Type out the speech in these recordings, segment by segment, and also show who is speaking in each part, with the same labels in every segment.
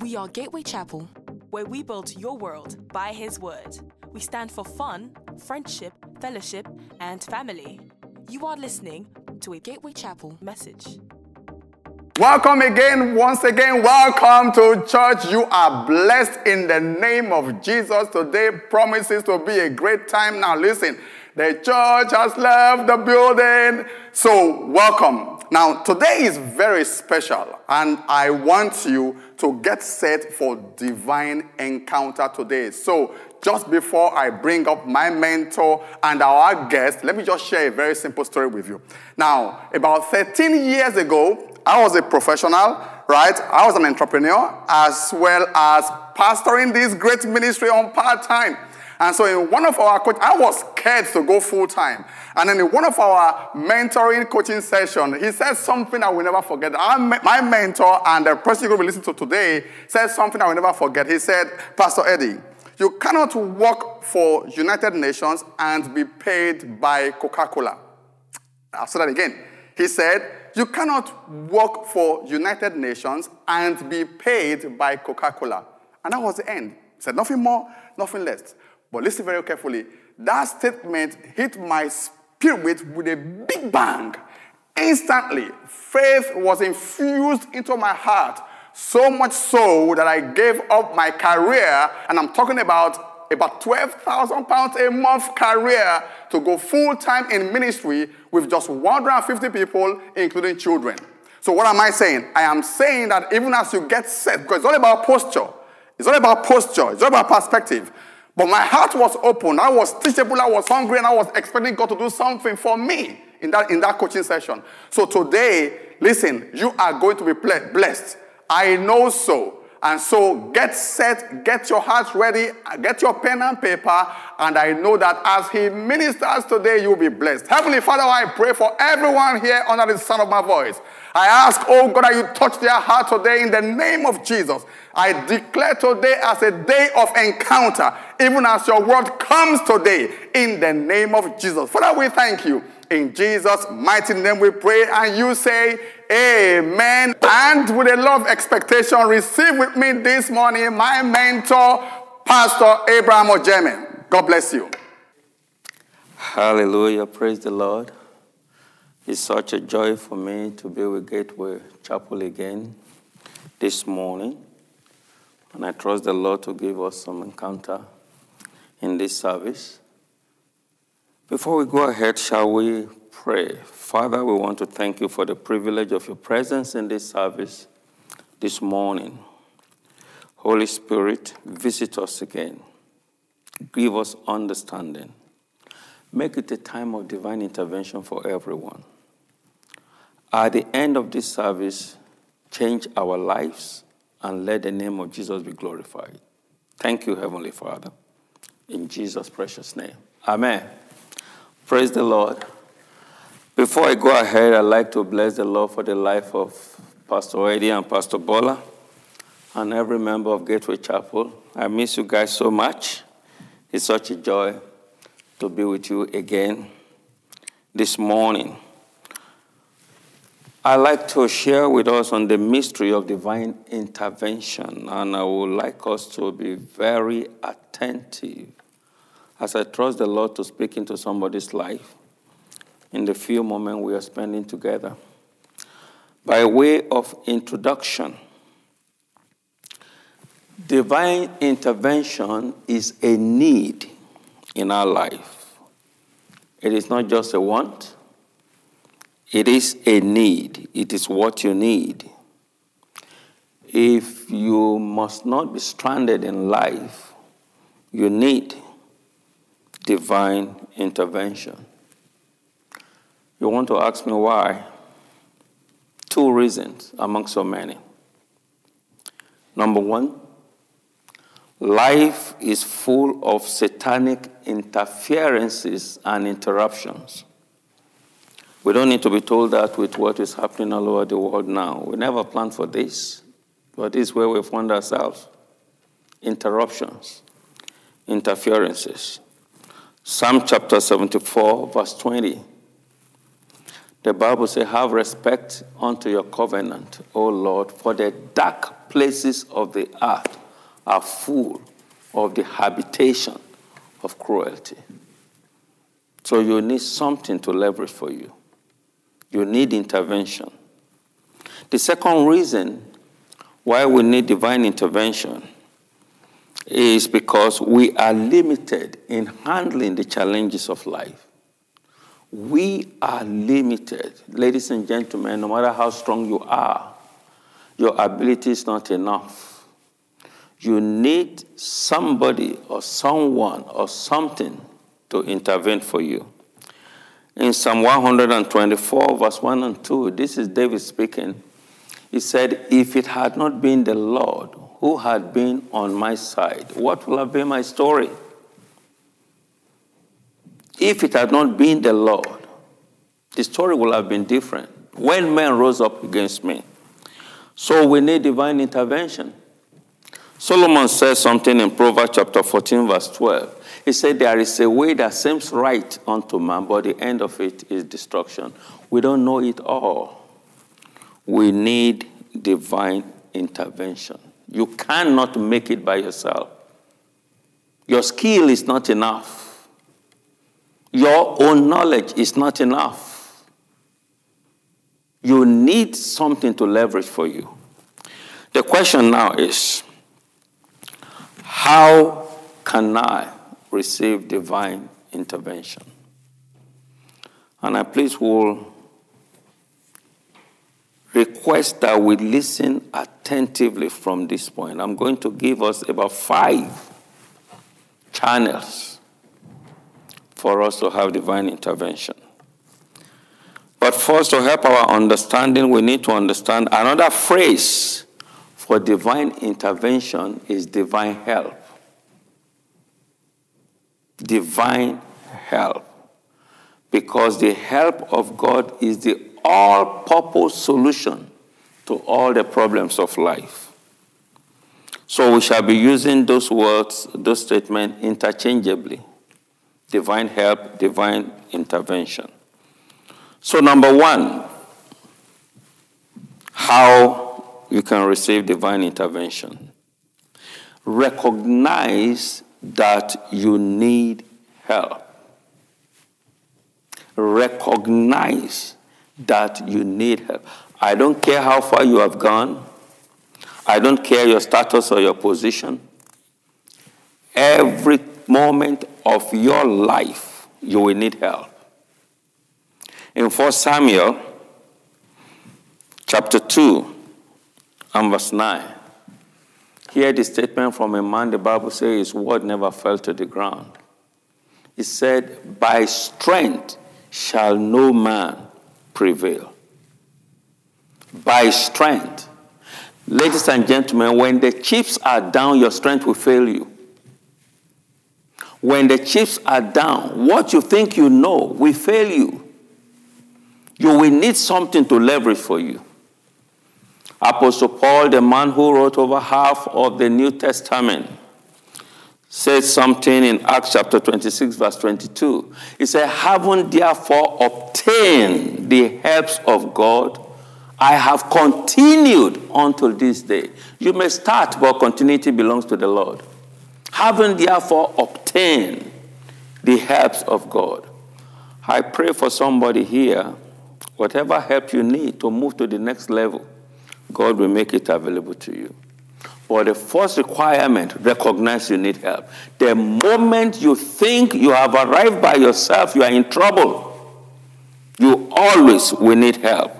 Speaker 1: We are Gateway Chapel, where we build your world by His Word. We stand for fun, friendship, fellowship, and family. You are listening to a Gateway Chapel message.
Speaker 2: Welcome again, once again, welcome to church. You are blessed in the name of Jesus. Today promises to be a great time. Now, listen, the church has left the building, so welcome. Now, today is very special, and I want you to get set for divine encounter today. So, just before I bring up my mentor and our guest, let me just share a very simple story with you. Now, about 13 years ago, I was a professional, right? I was an entrepreneur as well as pastoring this great ministry on part time. And so in one of our coach, I was scared to go full time. And then in one of our mentoring coaching session, he said something I will never forget. My mentor and the person you're going to today said something I will never forget. He said, Pastor Eddie, you cannot work for United Nations and be paid by Coca-Cola. I'll say that again. He said, you cannot work for United Nations and be paid by Coca Cola. And that was the end. He said, nothing more, nothing less. But listen very carefully. That statement hit my spirit with a big bang. Instantly, faith was infused into my heart, so much so that I gave up my career, and I'm talking about about 12,000 pounds a month career to go full time in ministry with just 150 people, including children. So, what am I saying? I am saying that even as you get set, because it's all about posture, it's all about posture, it's all about perspective. But my heart was open, I was teachable, I was hungry, and I was expecting God to do something for me in that, in that coaching session. So, today, listen, you are going to be blessed. I know so. And so get set, get your heart ready, get your pen and paper, and I know that as he ministers today, you'll be blessed. Heavenly Father, I pray for everyone here under the sound of my voice. I ask, oh God, that you touch their heart today in the name of Jesus. I declare today as a day of encounter, even as your word comes today, in the name of Jesus. Father, we thank you. In Jesus' mighty name we pray, and you say, Amen. And with a lot of expectation, receive with me this morning my mentor, Pastor Abraham Ojeme. God bless you.
Speaker 3: Hallelujah. Praise the Lord. It's such a joy for me to be with Gateway Chapel again this morning. And I trust the Lord to give us some encounter in this service. Before we go ahead, shall we pray? Father, we want to thank you for the privilege of your presence in this service this morning. Holy Spirit, visit us again. Give us understanding. Make it a time of divine intervention for everyone. At the end of this service, change our lives and let the name of Jesus be glorified. Thank you, Heavenly Father. In Jesus' precious name. Amen. Praise the Lord. Before I go ahead, I'd like to bless the Lord for the life of Pastor Eddie and Pastor Bola and every member of Gateway Chapel. I miss you guys so much. It's such a joy to be with you again this morning. I'd like to share with us on the mystery of divine intervention, and I would like us to be very attentive as I trust the Lord to speak into somebody's life in the few moments we are spending together. By way of introduction, divine intervention is a need in our life. It is not just a want, it is a need. It is what you need. If you must not be stranded in life, you need divine intervention. You want to ask me why? Two reasons among so many. Number one, life is full of satanic interferences and interruptions. We don't need to be told that with what is happening all over the world now. We never planned for this, but this is where we find ourselves. Interruptions, interferences. Psalm chapter 74, verse 20. The Bible says, Have respect unto your covenant, O Lord, for the dark places of the earth are full of the habitation of cruelty. So you need something to leverage for you. You need intervention. The second reason why we need divine intervention is because we are limited in handling the challenges of life. We are limited. Ladies and gentlemen, no matter how strong you are, your ability is not enough. You need somebody or someone or something to intervene for you. In Psalm 124, verse 1 and 2, this is David speaking. He said, If it had not been the Lord who had been on my side, what will have been my story? If it had not been the Lord, the story would have been different. When men rose up against me. So we need divine intervention. Solomon says something in Proverbs chapter 14, verse 12. He said, There is a way that seems right unto man, but the end of it is destruction. We don't know it all. We need divine intervention. You cannot make it by yourself. Your skill is not enough. Your own knowledge is not enough. You need something to leverage for you. The question now is how can I receive divine intervention? And I please will request that we listen attentively from this point. I'm going to give us about five channels for us to have divine intervention. But first, to help our understanding, we need to understand another phrase for divine intervention is divine help. Divine help. Because the help of God is the all purpose solution to all the problems of life. So we shall be using those words, those statements interchangeably divine help, divine intervention. So, number one, how you can receive divine intervention. Recognize that you need help. Recognize that you need help. I don't care how far you have gone. I don't care your status or your position. Every moment of your life, you will need help. In 1 Samuel chapter 2 and verse 9, here the statement from a man, the Bible says his word never fell to the ground. He said, By strength shall no man prevail. By strength. Ladies and gentlemen, when the chips are down, your strength will fail you. When the chips are down, what you think you know will fail you. You will need something to leverage for you. Apostle Paul, the man who wrote over half of the New Testament, said something in Acts chapter 26, verse 22. He said, Having therefore obtained the helps of God, I have continued until this day. You may start, but continuity belongs to the Lord. Having therefore obtained the helps of God, I pray for somebody here, whatever help you need to move to the next level, God will make it available to you. But the first requirement, recognize you need help. The moment you think you have arrived by yourself, you are in trouble. You always will need help.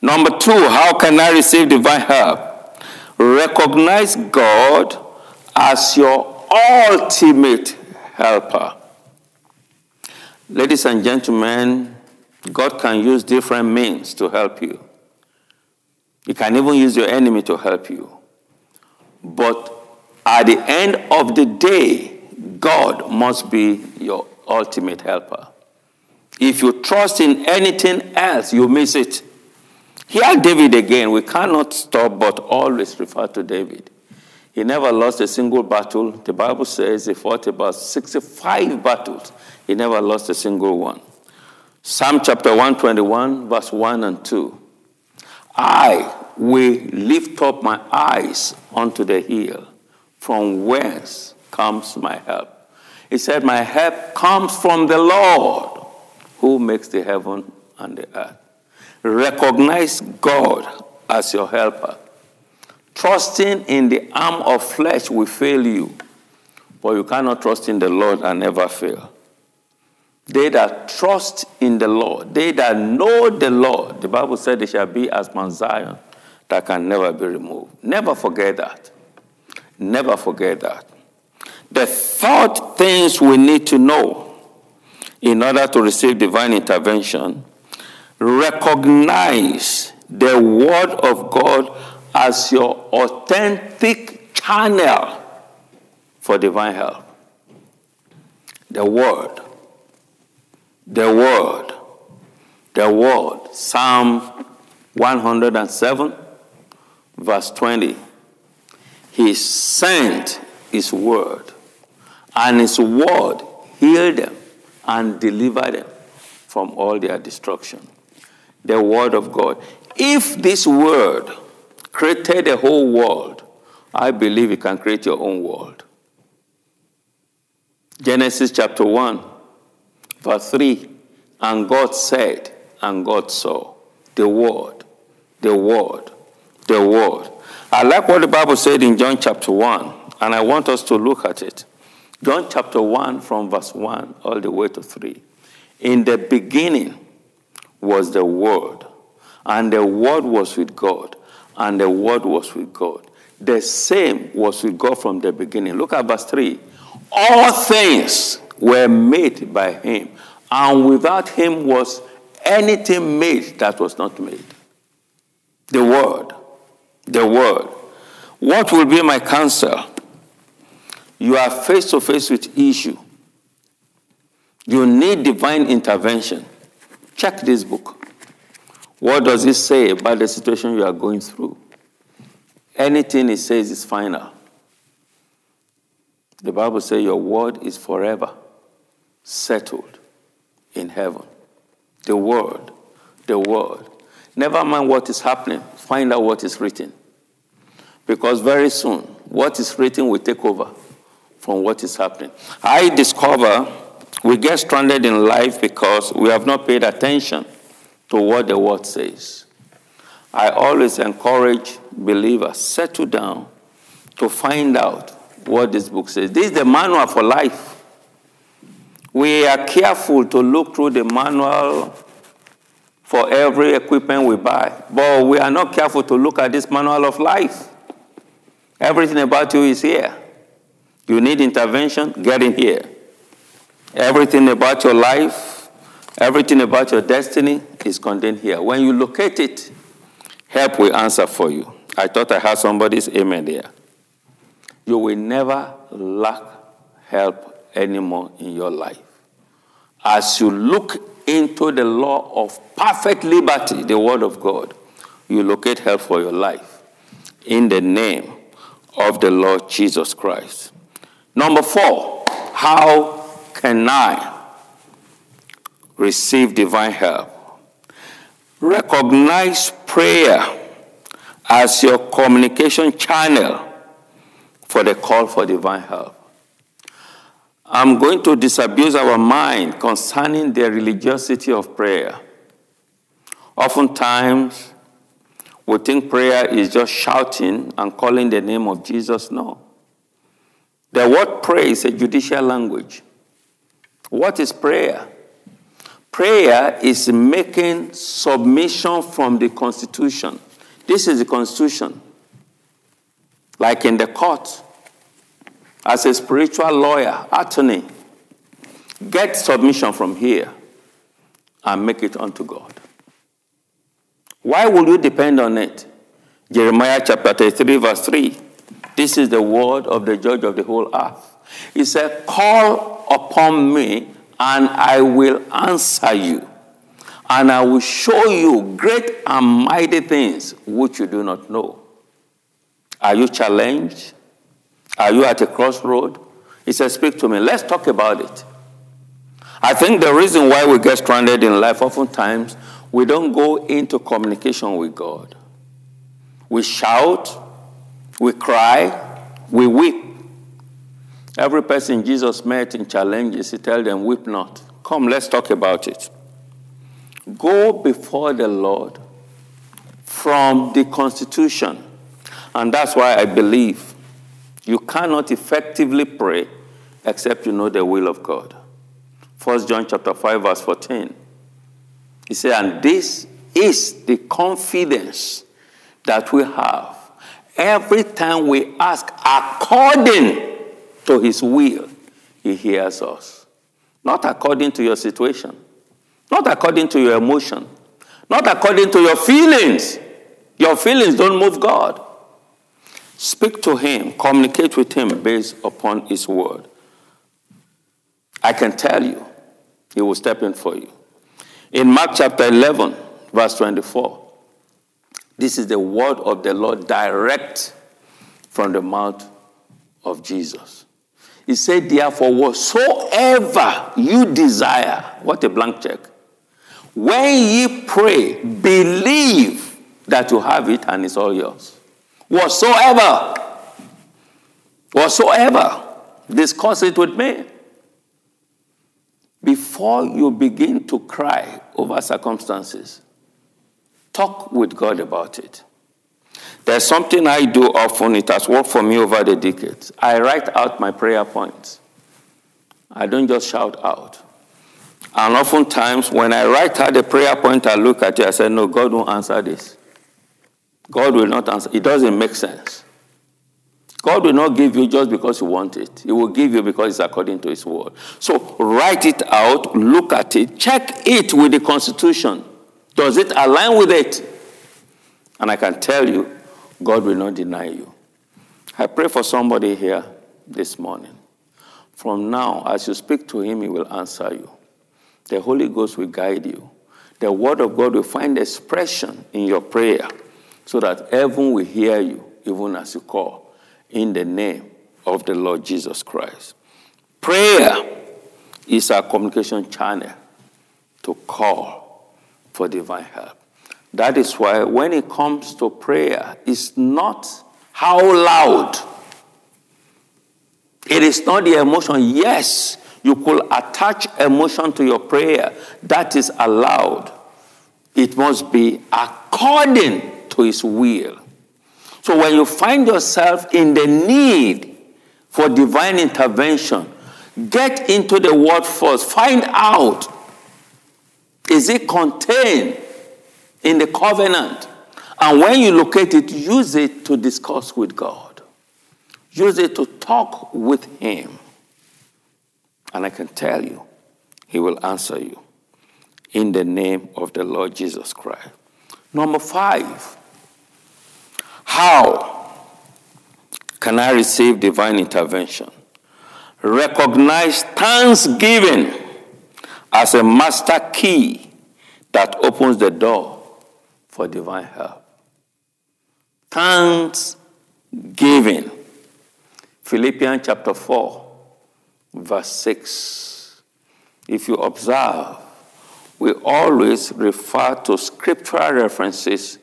Speaker 3: Number two, how can I receive divine help? Recognize God as your ultimate helper. Ladies and gentlemen, God can use different means to help you. He can even use your enemy to help you. But at the end of the day, God must be your ultimate helper. If you trust in anything else, you miss it. Here, David again, we cannot stop but always refer to David. He never lost a single battle. The Bible says he fought about 65 battles. He never lost a single one. Psalm chapter 121, verse 1 and 2. I will lift up my eyes unto the hill, from whence comes my help. He said, My help comes from the Lord who makes the heaven and the earth. Recognize God as your helper. Trusting in the arm of flesh will fail you, but you cannot trust in the Lord and never fail. They that trust in the Lord, they that know the Lord, the Bible said they shall be as Mount Zion that can never be removed. Never forget that. Never forget that. The third things we need to know in order to receive divine intervention recognize the Word of God as your authentic channel for divine help. The Word the word, the word. Psalm 107, verse 20. He sent his word, and his word healed them and delivered them from all their destruction. The word of God. If this word created the whole world, I believe it can create your own world. Genesis chapter 1 Verse 3 And God said, and God saw. The Word, the Word, the Word. I like what the Bible said in John chapter 1, and I want us to look at it. John chapter 1, from verse 1 all the way to 3. In the beginning was the Word, and the Word was with God, and the Word was with God. The same was with God from the beginning. Look at verse 3. All things were made by him, and without him was anything made that was not made. The Word. The Word. What will be my counsel? You are face to face with issue. You need divine intervention. Check this book. What does it say about the situation you are going through? Anything it says is final. The Bible says your word is forever settled in heaven. The Word, the Word. Never mind what is happening, find out what is written. Because very soon, what is written will take over from what is happening. I discover we get stranded in life because we have not paid attention to what the Word says. I always encourage believers settle down to find out what this book says. This is the manual for life. We are careful to look through the manual for every equipment we buy, but we are not careful to look at this manual of life. Everything about you is here. You need intervention, get in here. Everything about your life, everything about your destiny is contained here. When you locate it, help will answer for you. I thought I had somebody's amen there. You will never lack help anymore in your life. As you look into the law of perfect liberty, the Word of God, you locate help for your life in the name of the Lord Jesus Christ. Number four, how can I receive divine help? Recognize prayer as your communication channel for the call for divine help. I'm going to disabuse our mind concerning the religiosity of prayer. Oftentimes, we think prayer is just shouting and calling the name of Jesus. No. The word pray is a judicial language. What is prayer? Prayer is making submission from the Constitution. This is the Constitution. Like in the court, as a spiritual lawyer, attorney, get submission from here and make it unto God. Why will you depend on it? Jeremiah chapter 33, verse 3. This is the word of the judge of the whole earth. He said, Call upon me, and I will answer you, and I will show you great and mighty things which you do not know. Are you challenged? Are you at a crossroad? He said, Speak to me. Let's talk about it. I think the reason why we get stranded in life, oftentimes, we don't go into communication with God. We shout, we cry, we weep. Every person Jesus met in challenges, he tell them, weep not. Come, let's talk about it. Go before the Lord from the Constitution. And that's why I believe you cannot effectively pray except you know the will of God. 1 John chapter 5, verse 14. He said, and this is the confidence that we have every time we ask according to his will, he hears us. Not according to your situation, not according to your emotion, not according to your feelings. Your feelings don't move God. Speak to him, communicate with him based upon his word. I can tell you, he will step in for you. In Mark chapter 11, verse 24, this is the word of the Lord direct from the mouth of Jesus. He said, Therefore, whatsoever you desire, what a blank check. When ye pray, believe that you have it and it's all yours. Whatsoever, whatsoever, discuss it with me. Before you begin to cry over circumstances, talk with God about it. There's something I do often, it has worked for me over the decades. I write out my prayer points. I don't just shout out. And oftentimes, when I write out the prayer point, I look at it, I say, No, God won't answer this. God will not answer. It doesn't make sense. God will not give you just because you want it. He will give you because it's according to His word. So write it out, look at it, check it with the Constitution. Does it align with it? And I can tell you, God will not deny you. I pray for somebody here this morning. From now, as you speak to Him, He will answer you. The Holy Ghost will guide you. The Word of God will find expression in your prayer so that heaven will hear you even as you call in the name of the Lord Jesus Christ. Prayer is our communication channel to call for divine help. That is why when it comes to prayer, it's not how loud. It is not the emotion. Yes, you could attach emotion to your prayer. That is allowed. It must be according to his will. So when you find yourself in the need for divine intervention, get into the word first. Find out is it contained in the covenant? And when you locate it, use it to discuss with God. Use it to talk with Him. And I can tell you, He will answer you in the name of the Lord Jesus Christ. Number five, how can I receive divine intervention? Recognize thanksgiving as a master key that opens the door for divine help. Thanksgiving. Philippians chapter 4, verse 6. If you observe, we always refer to scriptural references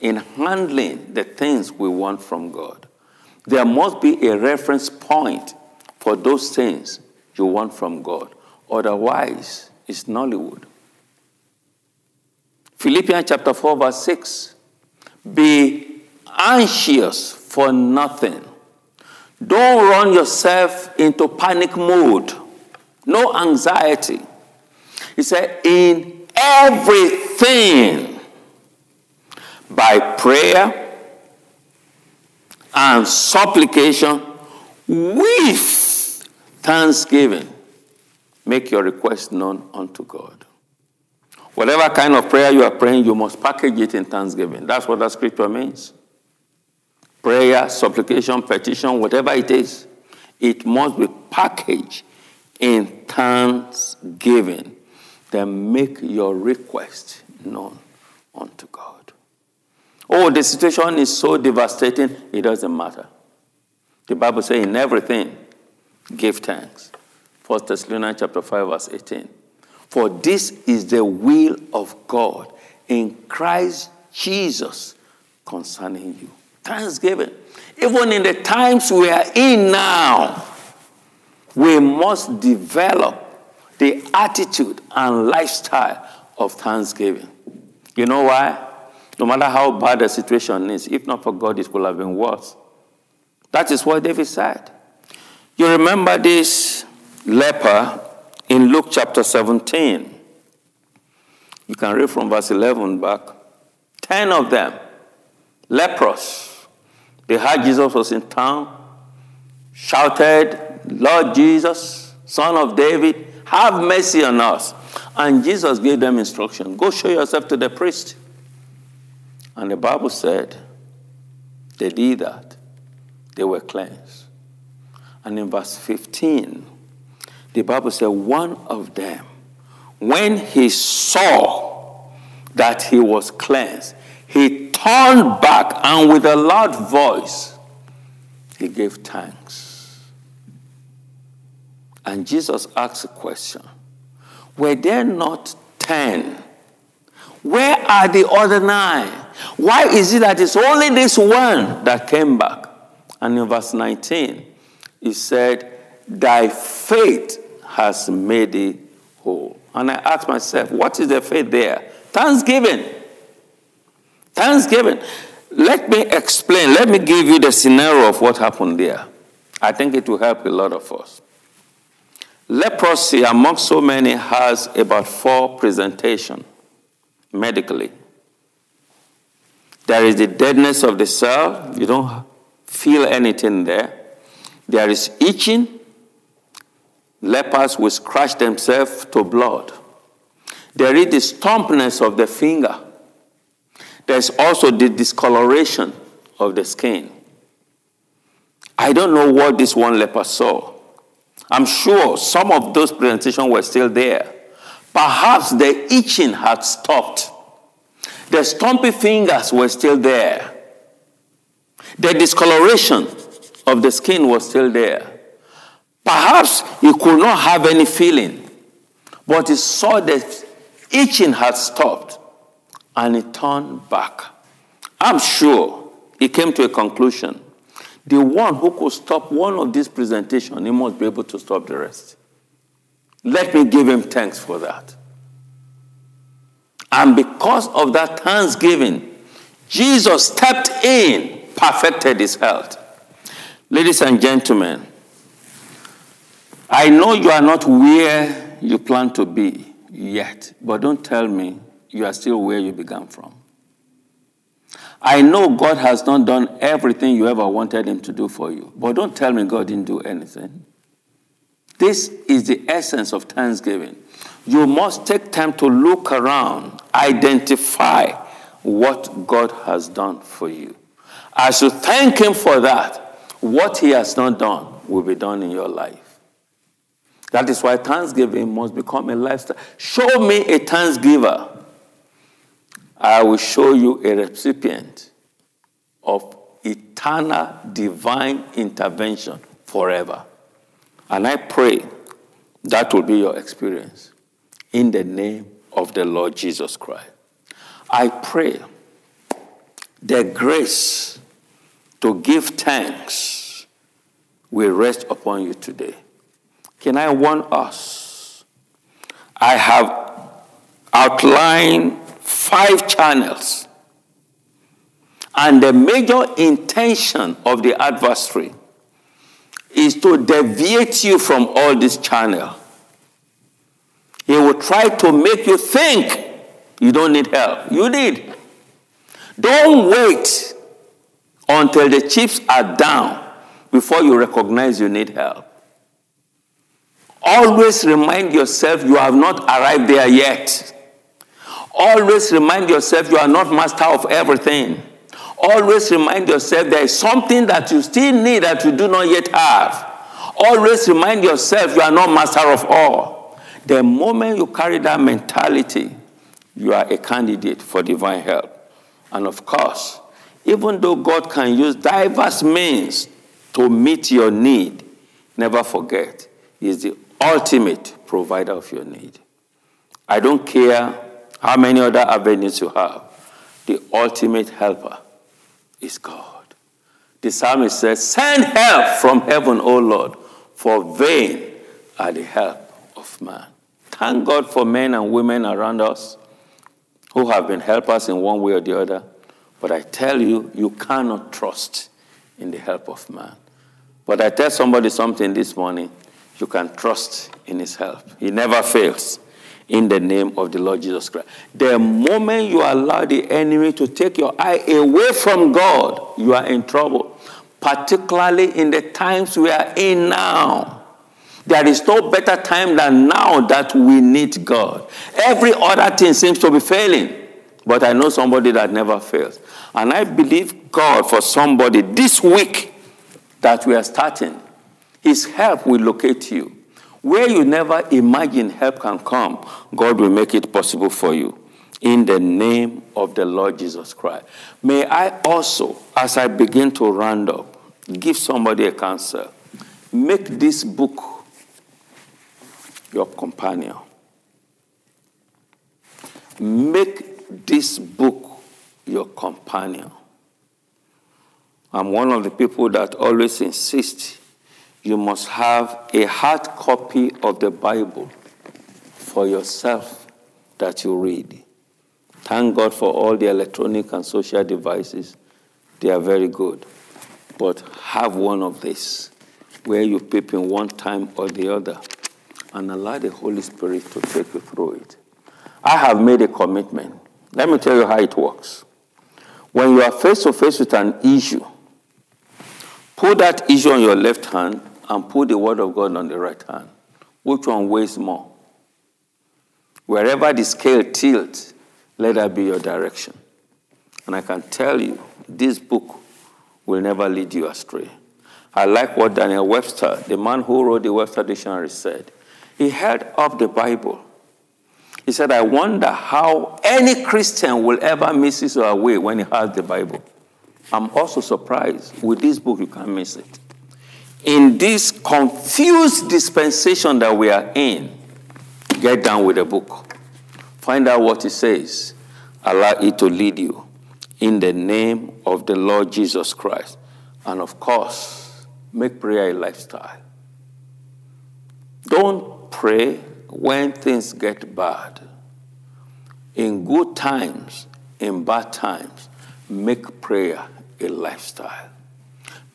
Speaker 3: in handling the things we want from God. There must be a reference point for those things you want from God. Otherwise, it's Nollywood. Philippians chapter 4, verse 6. Be anxious for nothing. Don't run yourself into panic mode. No anxiety. He said, in everything, by prayer and supplication with thanksgiving, make your request known unto God. Whatever kind of prayer you are praying, you must package it in thanksgiving. That's what that scripture means. Prayer, supplication, petition, whatever it is, it must be packaged in thanksgiving. Then make your request known unto God. Oh, the situation is so devastating, it doesn't matter. The Bible says, in everything, give thanks, 1 Thessalonians chapter 5, verse 18. For this is the will of God in Christ Jesus concerning you. Thanksgiving. Even in the times we are in now, we must develop the attitude and lifestyle of thanksgiving. You know why? No matter how bad the situation is, if not for God, it could have been worse. That is what David said. You remember this leper in Luke chapter 17. You can read from verse 11 back. Ten of them, leprous. They heard Jesus was in town, shouted, Lord Jesus, Son of David, have mercy on us. And Jesus gave them instruction go show yourself to the priest. And the Bible said they did that, they were cleansed. And in verse 15, the Bible said one of them, when he saw that he was cleansed, he turned back and with a loud voice, he gave thanks. And Jesus asked a question Were there not ten? Where are the other nine? Why is it that it's only this one that came back? And in verse 19, he said, Thy faith has made it whole. And I asked myself, what is the faith there? Thanksgiving. Thanksgiving. Let me explain. Let me give you the scenario of what happened there. I think it will help a lot of us. Leprosy, among so many, has about four presentation medically. There is the deadness of the cell. You don't feel anything there. There is itching. Lepers will scratch themselves to blood. There is the stumpness of the finger. There's also the discoloration of the skin. I don't know what this one leper saw. I'm sure some of those presentations were still there. Perhaps the itching had stopped. The stumpy fingers were still there. The discoloration of the skin was still there. Perhaps he could not have any feeling, but he saw that itching had stopped and he turned back. I'm sure he came to a conclusion. The one who could stop one of these presentations, he must be able to stop the rest. Let me give him thanks for that. And because of that thanksgiving, Jesus stepped in, perfected his health. Ladies and gentlemen, I know you are not where you plan to be yet, but don't tell me you are still where you began from. I know God has not done everything you ever wanted Him to do for you, but don't tell me God didn't do anything. This is the essence of Thanksgiving. You must take time to look around, identify what God has done for you. As you thank Him for that, what he has not done will be done in your life. That is why thanksgiving must become a lifestyle. Show me a thanksgiver. I will show you a recipient of eternal divine intervention forever. And I pray that will be your experience in the name of the Lord Jesus Christ. I pray the grace to give thanks will rest upon you today. Can I warn us? I have outlined five channels. And the major intention of the adversary is to deviate you from all this channel. He will try to make you think you don't need help. You need. Don't wait until the chips are down before you recognize you need help. Always remind yourself you have not arrived there yet. Always remind yourself you are not master of everything. Always remind yourself there is something that you still need that you do not yet have. Always remind yourself you are not master of all. The moment you carry that mentality, you are a candidate for divine help. And of course, even though God can use diverse means to meet your need, never forget, He is the ultimate provider of your need. I don't care how many other avenues you have, the ultimate helper is God. The psalmist says, Send help from heaven, O Lord, for vain are the help of man. Thank God for men and women around us who have been helpers in one way or the other. But I tell you, you cannot trust in the help of man. But I tell somebody something this morning you can trust in his help. He never fails in the name of the Lord Jesus Christ. The moment you allow the enemy to take your eye away from God, you are in trouble, particularly in the times we are in now. There is no better time than now that we need God. Every other thing seems to be failing, but I know somebody that never fails. And I believe God for somebody this week that we are starting. His help will locate you. Where you never imagine help can come, God will make it possible for you. In the name of the Lord Jesus Christ. May I also, as I begin to round up, give somebody a counsel. Make this book your companion. Make this book your companion. I'm one of the people that always insist you must have a hard copy of the Bible for yourself that you read. Thank God for all the electronic and social devices. They are very good. But have one of these where you peep in one time or the other and allow the Holy Spirit to take you through it. I have made a commitment. Let me tell you how it works. When you are face to face with an issue, put that issue on your left hand and put the word of God on the right hand. Which one weighs more? Wherever the scale tilts, let that be your direction. And I can tell you, this book will never lead you astray. I like what Daniel Webster, the man who wrote the Webster Dictionary, said. He held up the Bible. He said, I wonder how any Christian will ever miss his way when he has the Bible. I'm also surprised. With this book, you can't miss it in this confused dispensation that we are in, get down with the book. Find out what it says. Allow it to lead you in the name of the Lord Jesus Christ. And of course, make prayer a lifestyle. Don't pray when things get bad. In good times, in bad times, make prayer a lifestyle.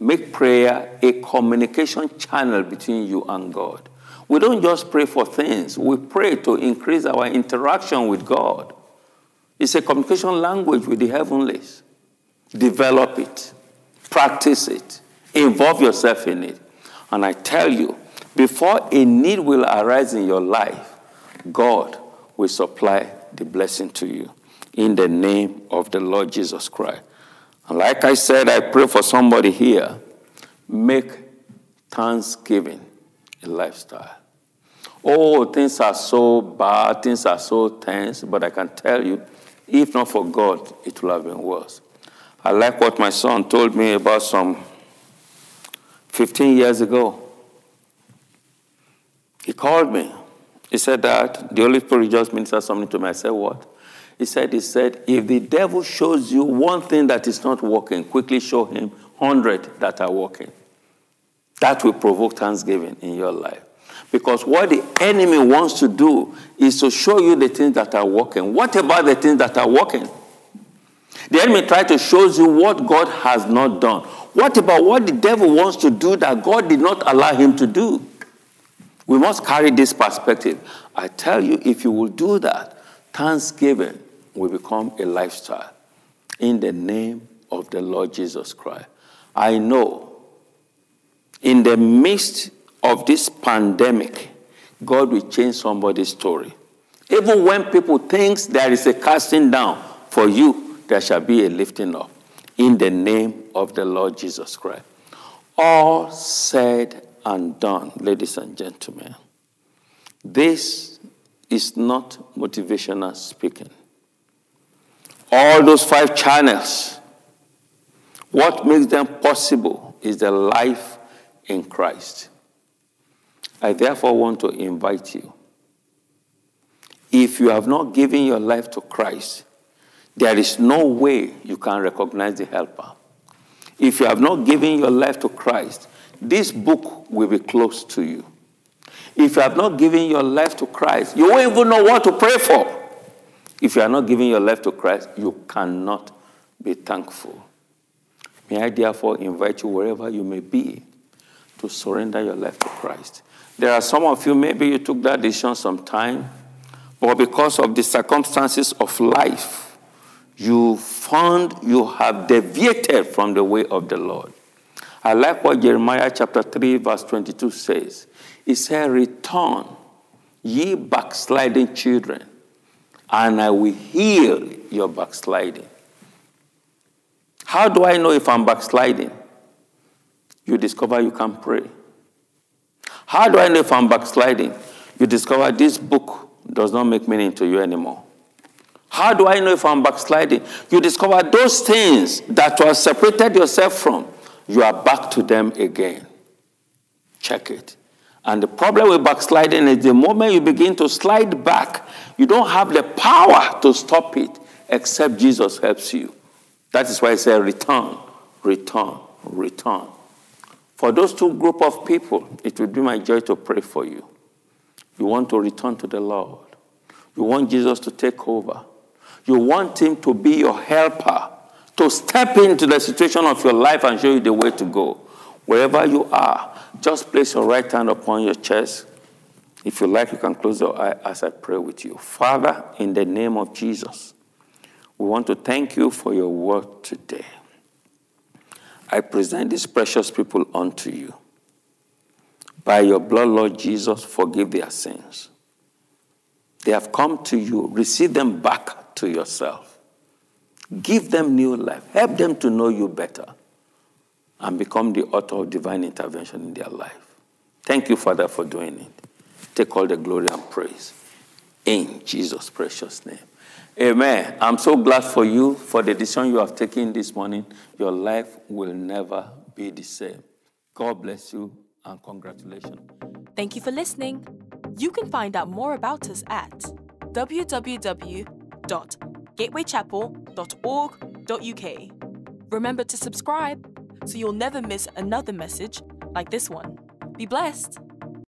Speaker 3: Make prayer a communication channel between you and God. We don't just pray for things, we pray to increase our interaction with God. It's a communication language with the heavenlies. Develop it, practice it, involve yourself in it. And I tell you, before a need will arise in your life, God will supply the blessing to you in the name of the Lord Jesus Christ. And like I said, I pray for somebody here. Make thanksgiving a lifestyle. Oh, things are so bad, things are so tense, but I can tell you, if not for God, it would have been worse. I like what my son told me about some 15 years ago. He called me. He said that the Holy Spirit just ministered something to me. I said, What? He said, he said, if the devil shows you one thing that is not working, quickly show him 100 that are working. That will provoke thanksgiving in your life. Because what the enemy wants to do is to show you the things that are working. What about the things that are working? The enemy tries to show you what God has not done. What about what the devil wants to do that God did not allow him to do? We must carry this perspective. I tell you, if you will do that, thanksgiving will become a lifestyle in the name of the Lord Jesus Christ. I know in the midst of this pandemic, God will change somebody's story. Even when people think there is a casting down for you, there shall be a lifting up in the name of the Lord Jesus Christ. All said and done, ladies and gentlemen. This is not motivational speaking all those five channels, what makes them possible is the life in Christ. I therefore want to invite you. If you have not given your life to Christ, there is no way you can recognize the helper. If you have not given your life to Christ, this book will be close to you. If you have not given your life to Christ, you won't even know what to pray for. If you are not giving your life to Christ, you cannot be thankful. May I therefore invite you, wherever you may be, to surrender your life to Christ. There are some of you, maybe you took that decision sometime, but because of the circumstances of life, you found you have deviated from the way of the Lord. I like what Jeremiah chapter 3, verse 22 says. It said, Return, ye backsliding children, and I will heal your backsliding. How do I know if I'm backsliding? You discover you can't pray. How do I know if I'm backsliding? You discover this book does not make meaning to you anymore. How do I know if I'm backsliding? You discover those things that you have separated yourself from, you are back to them again. Check it. And the problem with backsliding is the moment you begin to slide back, you don't have the power to stop it except Jesus helps you. That is why I say return, return, return. For those two group of people, it will be my joy to pray for you. You want to return to the Lord. You want Jesus to take over. You want him to be your helper, to step into the situation of your life and show you the way to go. Wherever you are, just place your right hand upon your chest. If you like, you can close your eye as I pray with you. Father, in the name of Jesus, we want to thank you for your word today. I present these precious people unto you. By your blood, Lord Jesus, forgive their sins. They have come to you. Receive them back to yourself. Give them new life. Help them to know you better and become the author of divine intervention in their life. Thank you, Father, for doing it. Take all the glory and praise. In Jesus' precious name. Amen. I'm so glad for you for the decision you have taken this morning. Your life will never be the same. God bless you and congratulations.
Speaker 1: Thank you for listening. You can find out more about us at www.gatewaychapel.org.uk. Remember to subscribe so you'll never miss another message like this one. Be blessed.